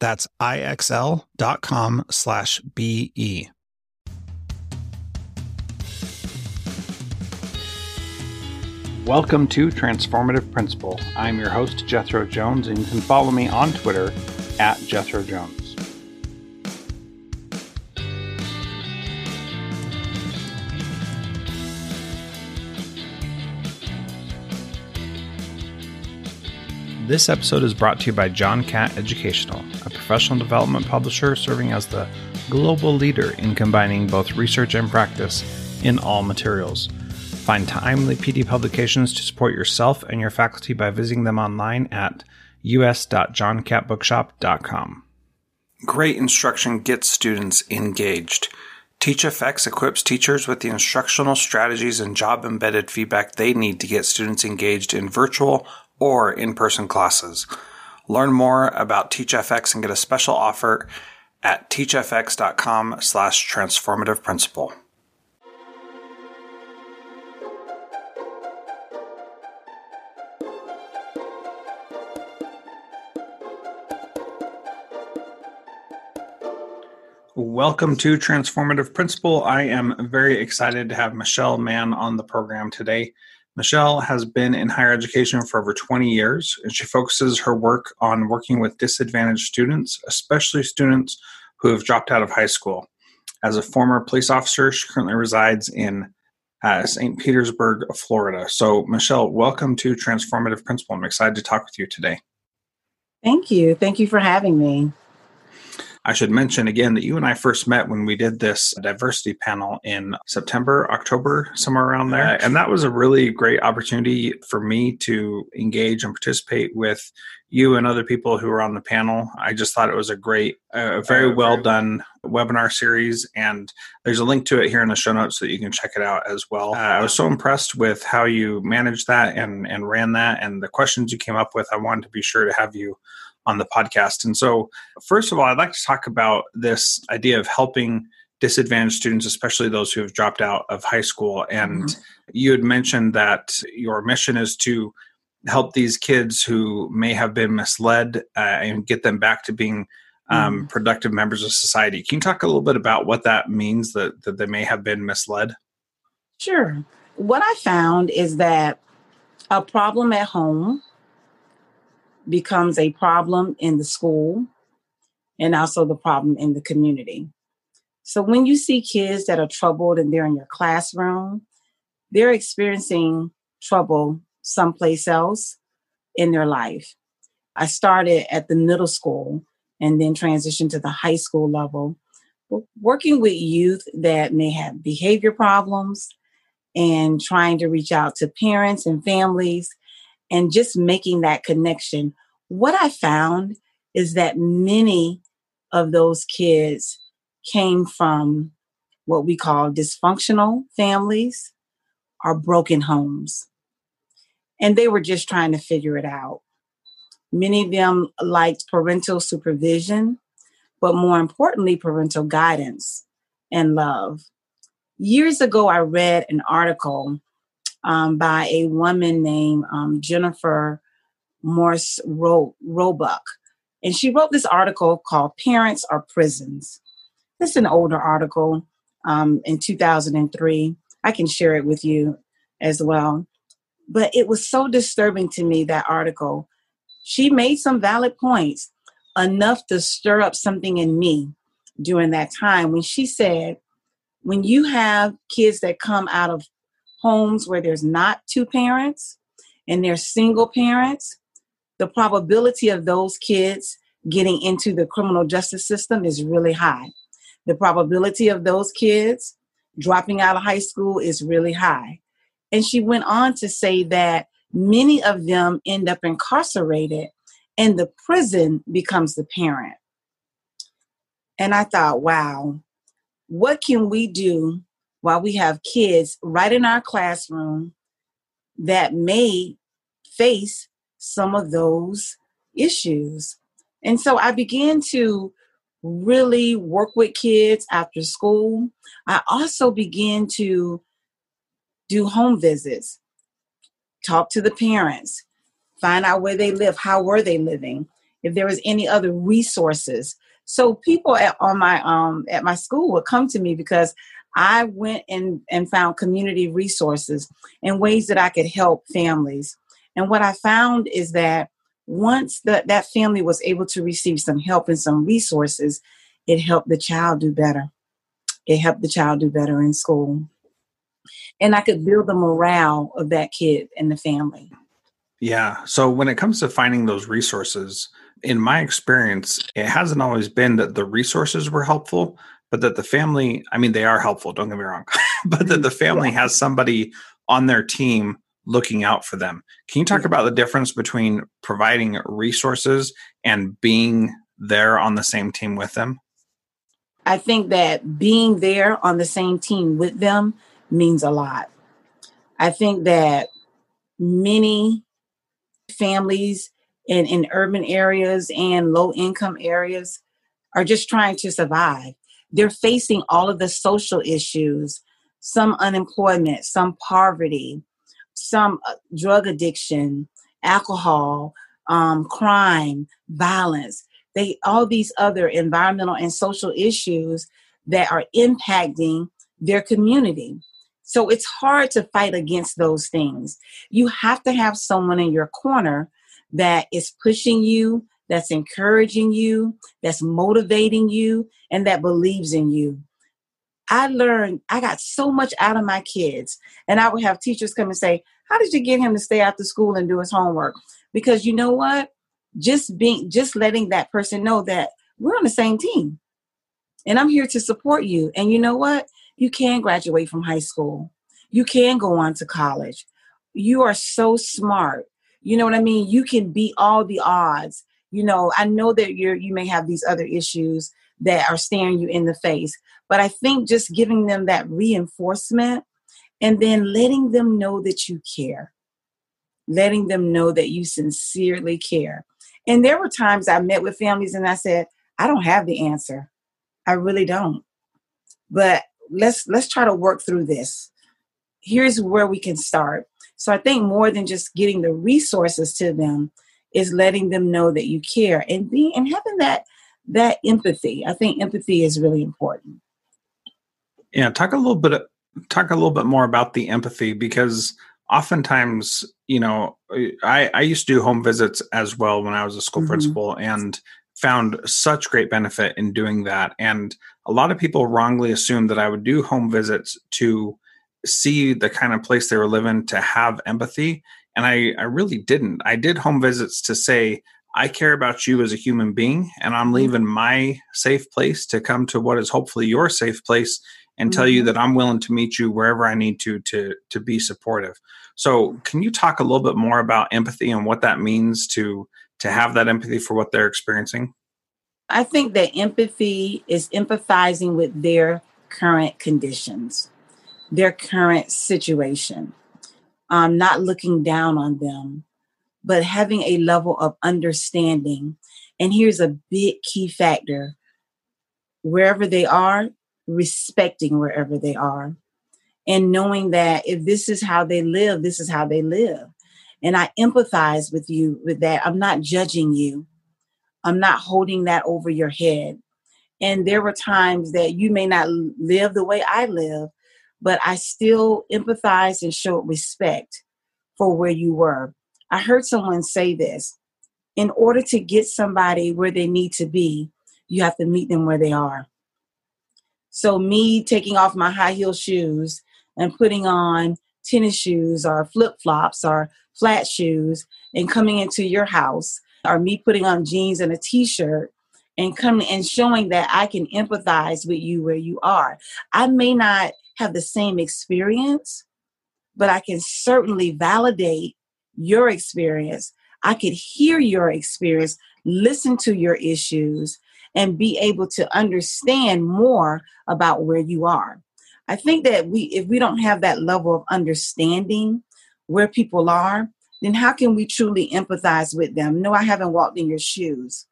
That's ixl.com slash BE. Welcome to Transformative Principal. I'm your host, Jethro Jones, and you can follow me on Twitter at Jethro Jones. This episode is brought to you by John Catt Educational, a professional development publisher serving as the global leader in combining both research and practice in all materials. Find timely PD publications to support yourself and your faculty by visiting them online at us.johncattbookshop.com. Great instruction gets students engaged. TeachFX equips teachers with the instructional strategies and job embedded feedback they need to get students engaged in virtual or in-person classes. Learn more about TeachFX and get a special offer at teachfx.com slash transformative principal. Welcome to Transformative Principal. I am very excited to have Michelle Mann on the program today. Michelle has been in higher education for over 20 years, and she focuses her work on working with disadvantaged students, especially students who have dropped out of high school. As a former police officer, she currently resides in uh, St. Petersburg, Florida. So, Michelle, welcome to Transformative Principal. I'm excited to talk with you today. Thank you. Thank you for having me. I should mention again that you and I first met when we did this diversity panel in September, October, somewhere around there. And that was a really great opportunity for me to engage and participate with you and other people who were on the panel. I just thought it was a great, a very well done webinar series. And there's a link to it here in the show notes so that you can check it out as well. Uh, I was so impressed with how you managed that and, and ran that and the questions you came up with. I wanted to be sure to have you on the podcast. And so, first of all, I'd like to talk about this idea of helping disadvantaged students, especially those who have dropped out of high school. And mm-hmm. you had mentioned that your mission is to help these kids who may have been misled uh, and get them back to being um, mm. productive members of society. Can you talk a little bit about what that means that, that they may have been misled? Sure. What I found is that a problem at home becomes a problem in the school and also the problem in the community. So when you see kids that are troubled and they're in your classroom, they're experiencing trouble someplace else in their life. I started at the middle school and then transitioned to the high school level, working with youth that may have behavior problems and trying to reach out to parents and families and just making that connection. What I found is that many of those kids came from what we call dysfunctional families or broken homes. And they were just trying to figure it out. Many of them liked parental supervision, but more importantly, parental guidance and love. Years ago, I read an article um, by a woman named um, Jennifer Morse Ro- Roebuck. And she wrote this article called Parents or Prisons. This is an older article um, in 2003. I can share it with you as well. But it was so disturbing to me, that article. She made some valid points, enough to stir up something in me during that time when she said, when you have kids that come out of homes where there's not two parents and they're single parents, the probability of those kids getting into the criminal justice system is really high. The probability of those kids dropping out of high school is really high. And she went on to say that many of them end up incarcerated and the prison becomes the parent. And I thought, wow, what can we do while we have kids right in our classroom that may face some of those issues? And so I began to really work with kids after school. I also began to do home visits, talk to the parents, find out where they live, how were they living, if there was any other resources. So people at on my um at my school would come to me because I went and, and found community resources and ways that I could help families. And what I found is that once that, that family was able to receive some help and some resources, it helped the child do better. It helped the child do better in school. And I could build the morale of that kid and the family. Yeah. So when it comes to finding those resources, in my experience, it hasn't always been that the resources were helpful, but that the family, I mean, they are helpful, don't get me wrong, but that the mm-hmm. family has somebody on their team looking out for them. Can you talk about the difference between providing resources and being there on the same team with them? I think that being there on the same team with them means a lot. I think that many families in, in urban areas and low income areas are just trying to survive. They're facing all of the social issues, some unemployment, some poverty, some uh, drug addiction, alcohol, um, crime, violence. They all these other environmental and social issues that are impacting their community. So it's hard to fight against those things. You have to have someone in your corner that is pushing you, that's encouraging you, that's motivating you, and that believes in you. I learned, I got so much out of my kids. And I would have teachers come and say, How did you get him to stay after school and do his homework? Because you know what? Just being, just letting that person know that we're on the same team. And I'm here to support you. And you know what? You can graduate from high school. You can go on to college. You are so smart. You know what I mean? You can beat all the odds. You know, I know that you're you may have these other issues that are staring you in the face, but I think just giving them that reinforcement and then letting them know that you care. Letting them know that you sincerely care. And there were times I met with families and I said, I don't have the answer. I really don't. But let's let's try to work through this. Here's where we can start. So I think more than just getting the resources to them is letting them know that you care and being and having that that empathy. I think empathy is really important. Yeah, talk a little bit talk a little bit more about the empathy because oftentimes, you know, I I used to do home visits as well when I was a school mm-hmm. principal and found such great benefit in doing that and a lot of people wrongly assume that I would do home visits to see the kind of place they were living to have empathy and I, I really didn't i did home visits to say i care about you as a human being and i'm mm-hmm. leaving my safe place to come to what is hopefully your safe place and tell mm-hmm. you that i'm willing to meet you wherever i need to to to be supportive so can you talk a little bit more about empathy and what that means to to have that empathy for what they're experiencing i think that empathy is empathizing with their current conditions their current situation, um, not looking down on them, but having a level of understanding. And here's a big key factor wherever they are, respecting wherever they are, and knowing that if this is how they live, this is how they live. And I empathize with you with that. I'm not judging you. I'm not holding that over your head. And there were times that you may not live the way I live, but I still empathize and show respect for where you were. I heard someone say this in order to get somebody where they need to be, you have to meet them where they are. So, me taking off my high heel shoes and putting on tennis shoes or flip flops or flat shoes and coming into your house, or me putting on jeans and a t shirt and coming and showing that I can empathize with you where you are. I may not have the same experience, but I can certainly validate your experience. I could hear your experience, listen to your issues, and be able to understand more about where you are. I think that we if we don't have that level of understanding where people are, then how can we truly empathize with them? No, I haven't walked in your shoes.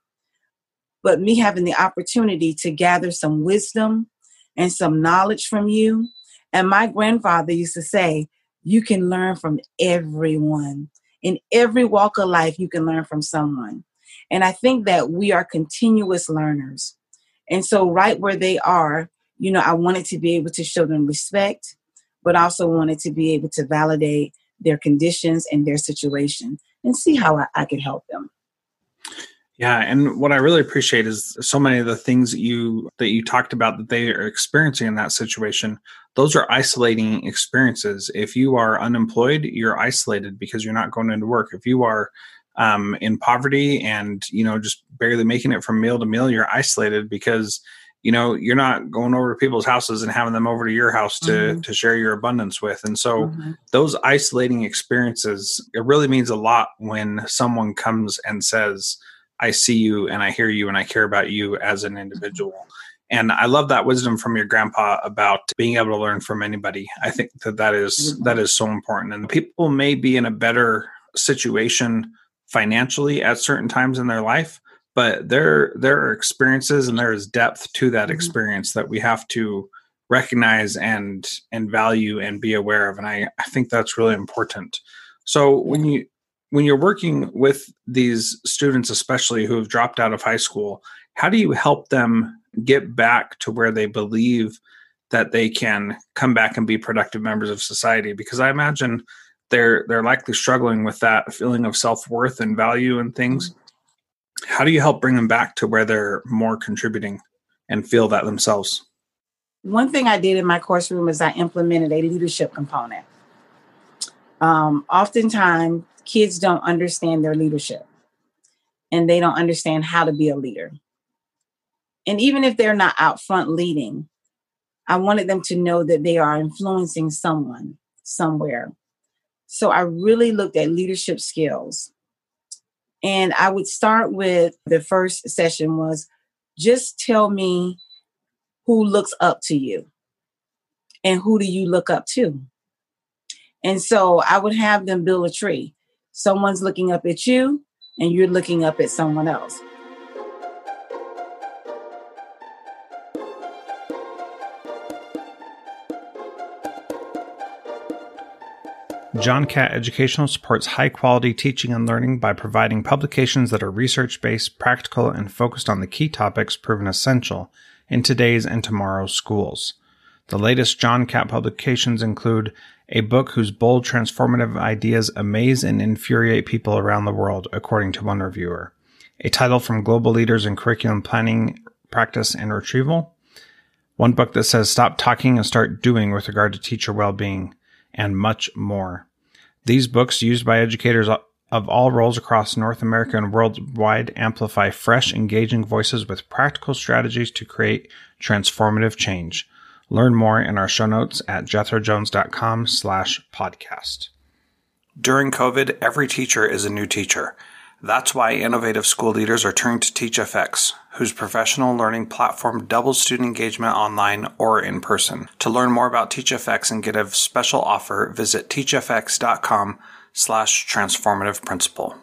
But me having the opportunity to gather some wisdom and some knowledge from you. And my grandfather used to say, you can learn from everyone. In every walk of life, you can learn from someone. And I think that we are continuous learners. And so, right where they are, you know, I wanted to be able to show them respect, but also wanted to be able to validate their conditions and their situation and see how I, I could help them. Yeah, and what I really appreciate is so many of the things that you that you talked about that they are experiencing in that situation. Those are isolating experiences. If you are unemployed, you're isolated because you're not going into work. If you are um, in poverty and you know just barely making it from meal to meal, you're isolated because you know you're not going over to people's houses and having them over to your house to mm-hmm. to share your abundance with and so mm-hmm. those isolating experiences it really means a lot when someone comes and says i see you and i hear you and i care about you as an individual. And i love that wisdom from your grandpa about being able to learn from anybody. I think that that is, mm-hmm. that is so important. And people may be in a better situation financially at certain times in their life but there there are experiences and there is depth to that mm-hmm. experience that we have to recognize and and value and be aware of. And i i think that's really important. So when you when you're working with these students especially who have dropped out of high school how do you help them get back to where they believe that they can come back and be productive members of society because i imagine they're they're likely struggling with that feeling of self-worth and value and things mm-hmm how do you help bring them back to where they're more contributing and feel that themselves? One thing I did in my course room is I implemented a leadership component. Um, oftentimes, kids don't understand their leadership and they don't understand how to be a leader. And even if they're not out front leading, I wanted them to know that they are influencing someone somewhere. So I really looked at leadership skills and I would start with the first session was just tell me who looks up to you and who do you look up to? And so I would have them build a tree. Someone's looking up at you and you're looking up at someone else. John Catt Educational supports high quality teaching and learning by providing publications that are research based, practical, and focused on the key topics proven essential in today's and tomorrow's schools. The latest John Catt publications include a book whose bold, transformative ideas amaze and infuriate people around the world, according to one reviewer, a title from global leaders in curriculum planning, practice, and retrieval, one book that says stop talking and start doing with regard to teacher well being and much more. These books, used by educators of all roles across North America and worldwide, amplify fresh, engaging voices with practical strategies to create transformative change. Learn more in our show notes at jethrojones.com slash podcast. During COVID, every teacher is a new teacher. That's why innovative school leaders are turning to TeachFX, whose professional learning platform doubles student engagement online or in person. To learn more about TeachFX and get a special offer, visit teachfx.com slash transformative principal.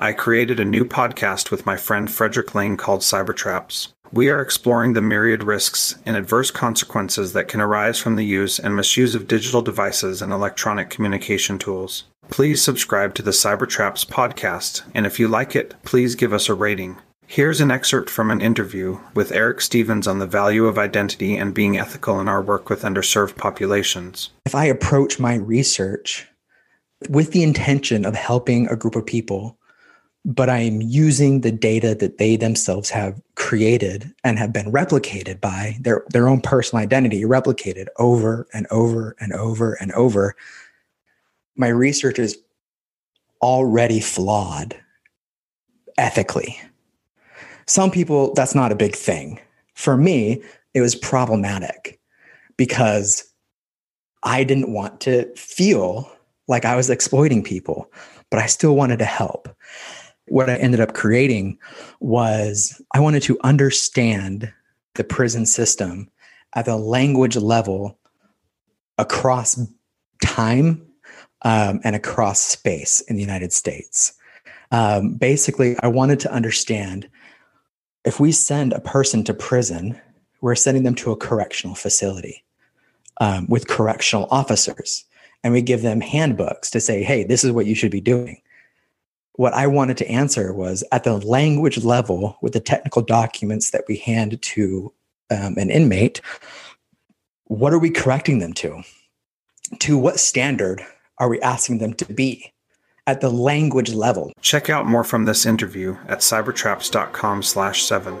I created a new podcast with my friend Frederick Lane called Cybertraps. We are exploring the myriad risks and adverse consequences that can arise from the use and misuse of digital devices and electronic communication tools. Please subscribe to the Cybertraps podcast, and if you like it, please give us a rating. Here's an excerpt from an interview with Eric Stevens on the value of identity and being ethical in our work with underserved populations. If I approach my research with the intention of helping a group of people but I am using the data that they themselves have created and have been replicated by their, their own personal identity, replicated over and over and over and over. My research is already flawed ethically. Some people, that's not a big thing. For me, it was problematic because I didn't want to feel like I was exploiting people, but I still wanted to help what I ended up creating was I wanted to understand the prison system at the language level across time um, and across space in the United States. Um, basically, I wanted to understand if we send a person to prison, we're sending them to a correctional facility um, with correctional officers. And we give them handbooks to say, hey, this is what you should be doing what I wanted to answer was at the language level with the technical documents that we hand to um, an inmate, what are we correcting them to? To what standard are we asking them to be at the language level? Check out more from this interview at cybertraps.com slash seven.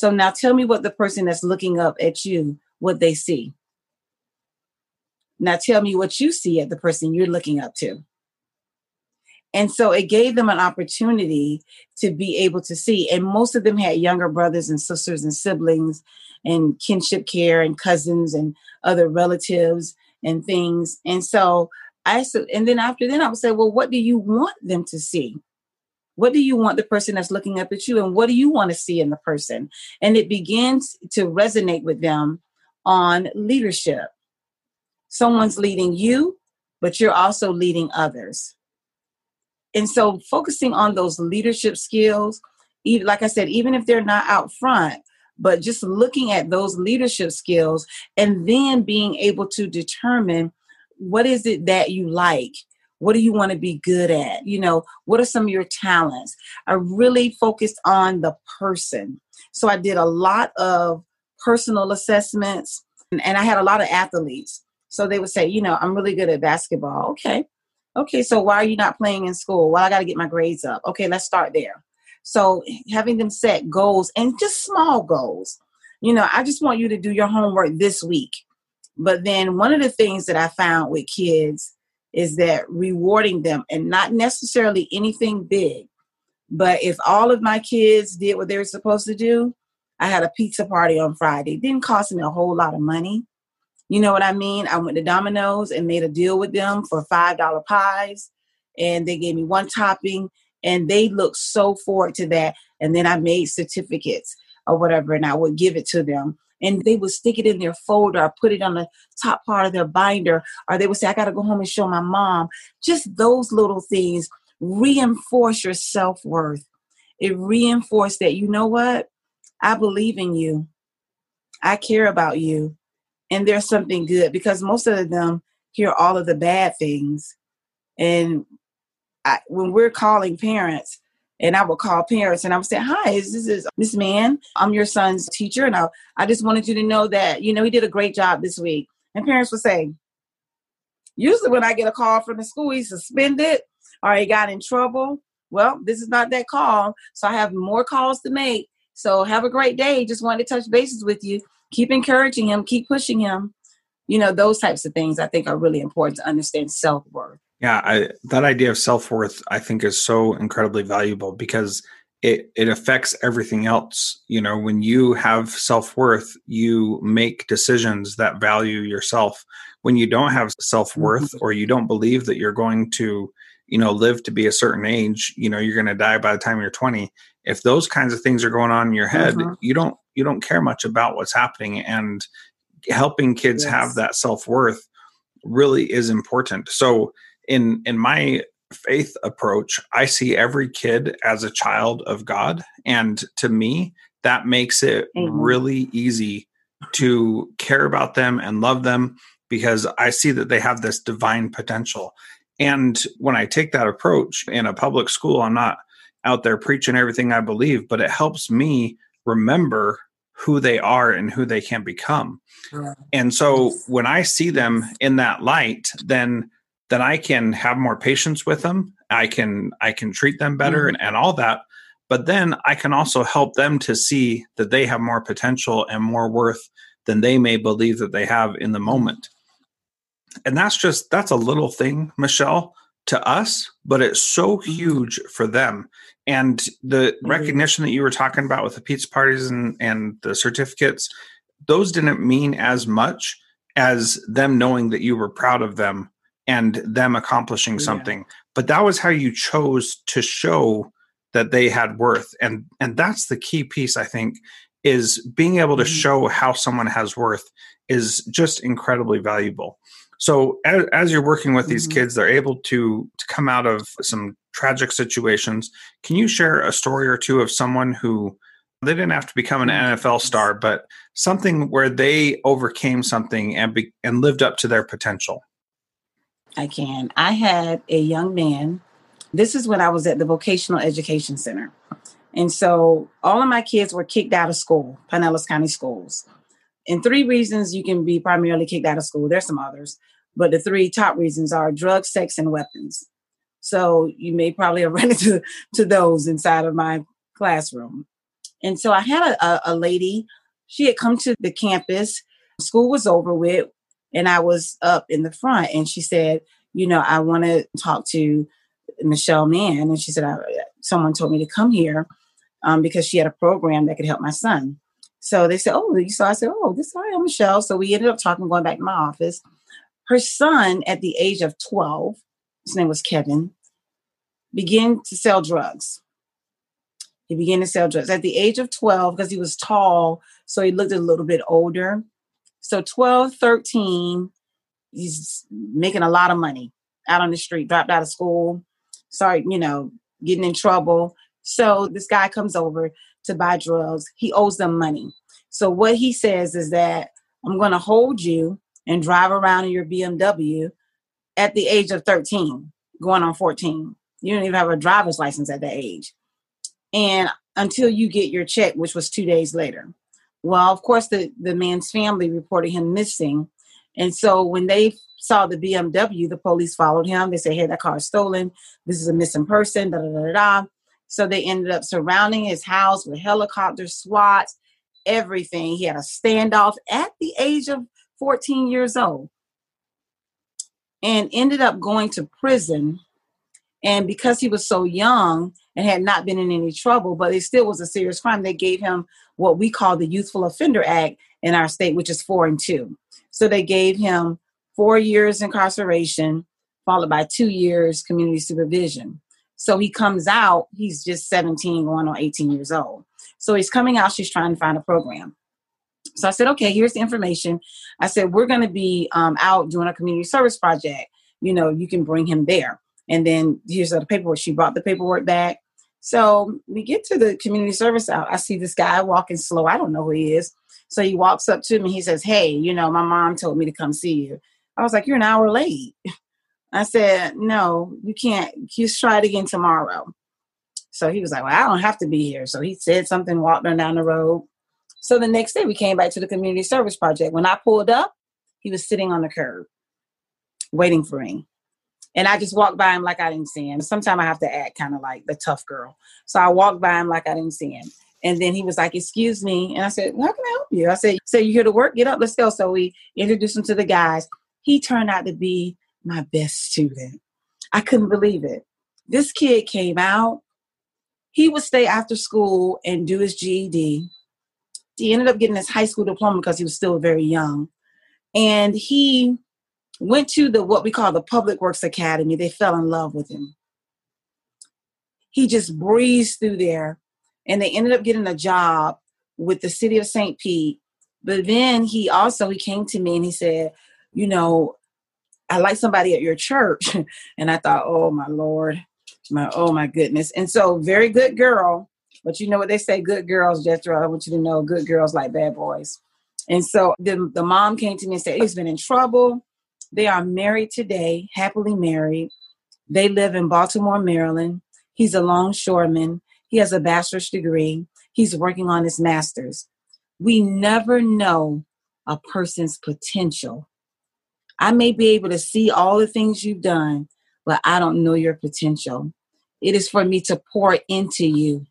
So now tell me what the person that's looking up at you, what they see. Now tell me what you see at the person you're looking up to. And so it gave them an opportunity to be able to see. And most of them had younger brothers and sisters and siblings and kinship care and cousins and other relatives and things. And so I said, and then after then I would say, well, what do you want them to see? What do you want the person that's looking up at you, and what do you want to see in the person? And it begins to resonate with them on leadership. Someone's leading you, but you're also leading others. And so, focusing on those leadership skills, even like I said, even if they're not out front, but just looking at those leadership skills and then being able to determine what is it that you like what do you want to be good at? You know, what are some of your talents? I really focused on the person. So I did a lot of personal assessments and, and I had a lot of athletes. So they would say, you know, I'm really good at basketball. Okay. Okay, so why are you not playing in school? Well, I got to get my grades up. Okay, let's start there. So having them set goals and just small goals. You know, I just want you to do your homework this week. But then one of the things that I found with kids is that rewarding them and not necessarily anything big. But if all of my kids did what they were supposed to do, I had a pizza party on Friday. It didn't cost me a whole lot of money. You know what I mean? I went to Domino's and made a deal with them for $5 pies, and they gave me one topping, and they looked so forward to that. And then I made certificates or whatever, and I would give it to them and they would stick it in their folder or put it on the top part of their binder, or they would say, I got to go home and show my mom. Just those little things reinforce your self worth. It reinforced that, you know what? I believe in you. I care about you. And there's something good because most of them hear all of the bad things. And I, when we're calling parents, and I would call parents and I would say, "Hi, this is Miss Mann. I'm your son's teacher, and I I just wanted you to know that you know he did a great job this week." And parents would say, "Usually, when I get a call from the school, he's suspended or he got in trouble. Well, this is not that call, so I have more calls to make. So have a great day. Just wanted to touch bases with you. Keep encouraging him. Keep pushing him. You know, those types of things I think are really important to understand self worth." Yeah, I, that idea of self worth, I think, is so incredibly valuable because it it affects everything else. You know, when you have self worth, you make decisions that value yourself. When you don't have self worth, mm-hmm. or you don't believe that you're going to, you know, live to be a certain age, you know, you're going to die by the time you're 20. If those kinds of things are going on in your head, mm-hmm. you don't you don't care much about what's happening and helping kids yes. have that self-worth really is important so in in my faith approach i see every kid as a child of god. And to me that makes it really easy to care about them and love them because i see that they have this divine potential. And when i take that approach in a public school i'm not out there preaching everything i believe but it helps me remember who they are and who they can become. And so when I see them in that light, then then I can have more patience with them. I can I can treat them better mm-hmm. and, and all that. But then I can also help them to see that they have more potential and more worth than they may believe that they have in the moment. And that's just that's a little thing, Michelle, to us, but it's so mm-hmm. huge for them and the mm-hmm. recognition that you were talking about with the pizza parties and and the certificates those didn't mean as much as them knowing that you were proud of them and them accomplishing something yeah. but that was how you chose to show that they had worth and and that's the key piece i think is being able to mm-hmm. show how someone has worth is just incredibly valuable so as, as you're working with these mm-hmm. kids they're able to to come out of some tragic situations. Can you share a story or two of someone who they didn't have to become an NFL star, but something where they overcame something and be, and lived up to their potential? I can. I had a young man. This is when I was at the vocational education center. And so all of my kids were kicked out of school, Pinellas County schools. And three reasons you can be primarily kicked out of school. There's some others, but the three top reasons are drugs, sex, and weapons. So you may probably have run into to those inside of my classroom. And so I had a, a lady, she had come to the campus, school was over with, and I was up in the front. And she said, You know, I want to talk to Michelle Mann. And she said, Someone told me to come here um, because she had a program that could help my son. So they said, Oh, so I said, Oh, this is I am Michelle. So we ended up talking, going back to my office. Her son, at the age of 12, his name was Kevin, began to sell drugs. He began to sell drugs at the age of 12 because he was tall, so he looked a little bit older. So 12, 13, he's making a lot of money out on the street, dropped out of school, started, you know, getting in trouble. So this guy comes over to buy drugs. He owes them money. So what he says is that I'm going to hold you and drive around in your BMW at the age of 13, going on 14. You don't even have a driver's license at that age. And until you get your check, which was two days later. Well, of course, the, the man's family reported him missing. And so when they saw the BMW, the police followed him. They said, hey, that car is stolen. This is a missing person, da da da da. So they ended up surrounding his house with helicopters, SWATs, everything. He had a standoff at the age of 14 years old and ended up going to prison. And because he was so young and had not been in any trouble, but it still was a serious crime, they gave him what we call the Youthful Offender Act in our state, which is four and two. So they gave him four years incarceration, followed by two years community supervision. So he comes out, he's just 17, going on 18 years old. So he's coming out, she's trying to find a program. So I said, okay, here's the information. I said, we're going to be um, out doing a community service project. You know, you can bring him there. And then here's the paperwork. She brought the paperwork back. So we get to the community service out. I see this guy walking slow. I don't know who he is. So he walks up to me. He says, Hey, you know, my mom told me to come see you. I was like, You're an hour late. I said, No, you can't. Just try it again tomorrow. So he was like, Well, I don't have to be here. So he said something, walked on down the road. So the next day we came back to the community service project. When I pulled up, he was sitting on the curb waiting for me. And I just walked by him like I didn't see him. Sometimes I have to act kind of like the tough girl. So I walked by him like I didn't see him. And then he was like, Excuse me. And I said, How can I help you? I said, So you here to work? Get up, let's go. So we introduced him to the guys. He turned out to be my best student. I couldn't believe it. This kid came out. He would stay after school and do his GED. He ended up getting his high school diploma because he was still very young. And he went to the what we call the Public Works Academy. They fell in love with him. He just breezed through there and they ended up getting a job with the city of St. Pete. But then he also he came to me and he said, you know, I like somebody at your church. and I thought, oh my Lord, my oh my goodness. And so very good girl, but you know what they say, good girls, Jethro. I want you to know good girls like bad boys. And so the, the mom came to me and said, he's been in trouble. They are married today, happily married. They live in Baltimore, Maryland. He's a longshoreman. He has a bachelor's degree. He's working on his master's. We never know a person's potential. I may be able to see all the things you've done, but I don't know your potential. It is for me to pour into you.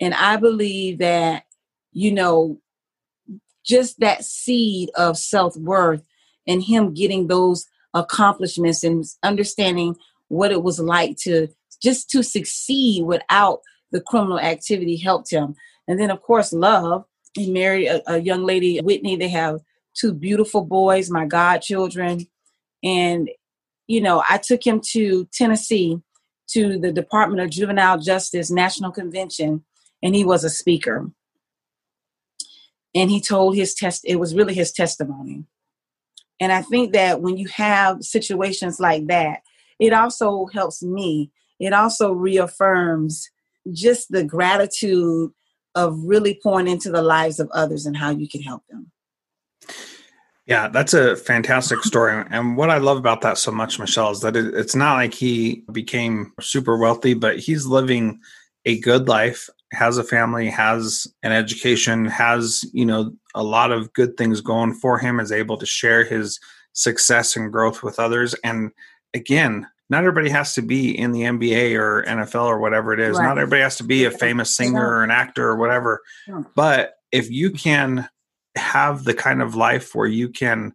And I believe that, you know, just that seed of self worth and him getting those accomplishments and understanding what it was like to just to succeed without the criminal activity helped him. And then, of course, love. He married a, a young lady, Whitney. They have two beautiful boys, my godchildren. And, you know, I took him to Tennessee to the Department of Juvenile Justice National Convention, and he was a speaker. And he told his test, it was really his testimony. And I think that when you have situations like that, it also helps me. It also reaffirms just the gratitude of really pouring into the lives of others and how you can help them. Yeah, that's a fantastic story. And what I love about that so much, Michelle, is that it's not like he became super wealthy, but he's living a good life, has a family, has an education, has, you know, a lot of good things going for him, is able to share his success and growth with others. And again, not everybody has to be in the NBA or NFL or whatever it is. Right. Not everybody has to be a famous singer or an actor or whatever. But if you can have the kind of life where you can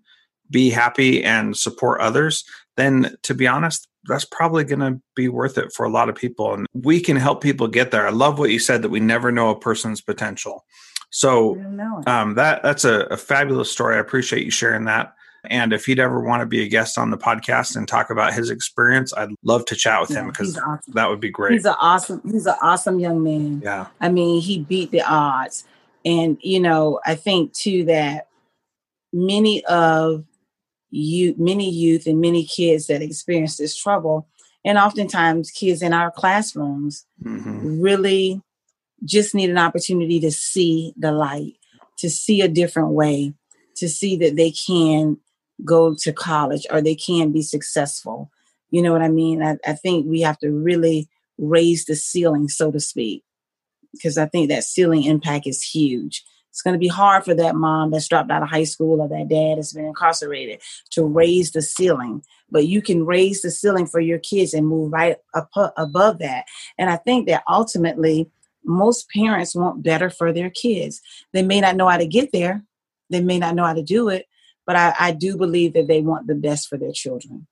be happy and support others, then to be honest, that's probably going to be worth it for a lot of people. And we can help people get there. I love what you said that we never know a person's potential. So um, that that's a, a fabulous story. I appreciate you sharing that. And if he'd ever want to be a guest on the podcast and talk about his experience, I'd love to chat with yeah, him because awesome. that would be great. He's an awesome, he's an awesome young man. Yeah. I mean, he beat the odds. And, you know, I think too that many of you, many youth and many kids that experience this trouble, and oftentimes kids in our classrooms mm-hmm. really just need an opportunity to see the light, to see a different way, to see that they can go to college or they can be successful. You know what I mean? I, I think we have to really raise the ceiling, so to speak, because I think that ceiling impact is huge. It's going to be hard for that mom that's dropped out of high school or that dad that's been incarcerated to raise the ceiling. But you can raise the ceiling for your kids and move right up above that. And I think that ultimately, most parents want better for their kids. They may not know how to get there, they may not know how to do it, but I, I do believe that they want the best for their children.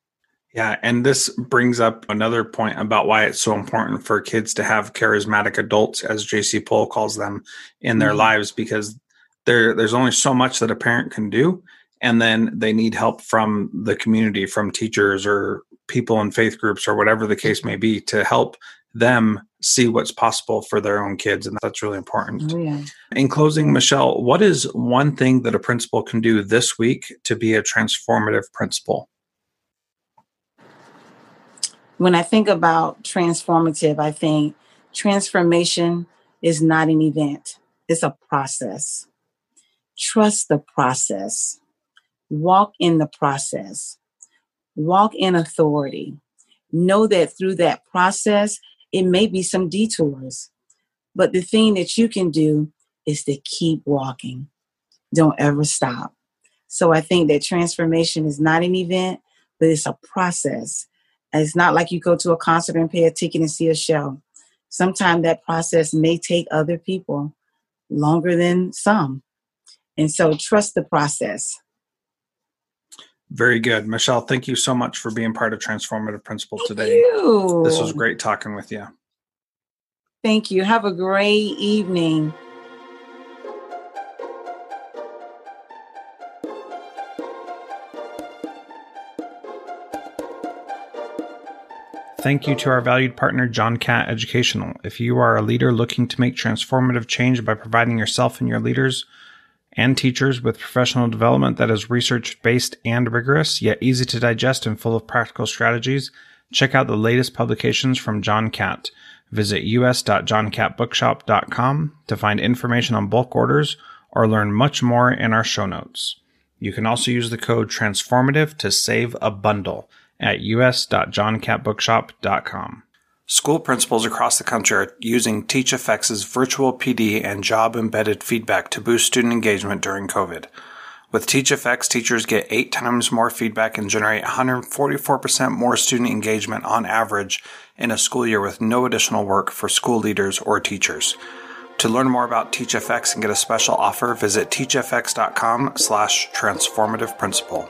Yeah, and this brings up another point about why it's so important for kids to have charismatic adults, as J.C. Pohl calls them, in their mm-hmm. lives, because there there's only so much that a parent can do, and then they need help from the community, from teachers or people in faith groups or whatever the case may be, to help them see what's possible for their own kids. And that's really important. Oh, yeah. In closing, Michelle, what is one thing that a principal can do this week to be a transformative principal? When I think about transformative, I think transformation is not an event, it's a process. Trust the process, walk in the process, walk in authority. Know that through that process, it may be some detours, but the thing that you can do is to keep walking. Don't ever stop. So I think that transformation is not an event, but it's a process. It's not like you go to a concert and pay a ticket and see a show. Sometimes that process may take other people longer than some. And so trust the process. Very good. Michelle, thank you so much for being part of Transformative Principal thank today. You. This was great talking with you. Thank you. Have a great evening. Thank you to our valued partner, John Catt Educational. If you are a leader looking to make transformative change by providing yourself and your leaders and teachers with professional development that is research based and rigorous, yet easy to digest and full of practical strategies, check out the latest publications from John Catt. Visit us.johncattbookshop.com to find information on bulk orders or learn much more in our show notes. You can also use the code transformative to save a bundle at us.johncattbookshop.com. School principals across the country are using TeachFX's virtual PD and job embedded feedback to boost student engagement during COVID. With TeachFX, teachers get eight times more feedback and generate 144% more student engagement on average in a school year with no additional work for school leaders or teachers. To learn more about TeachFX and get a special offer, visit teachfx.com slash transformative principal.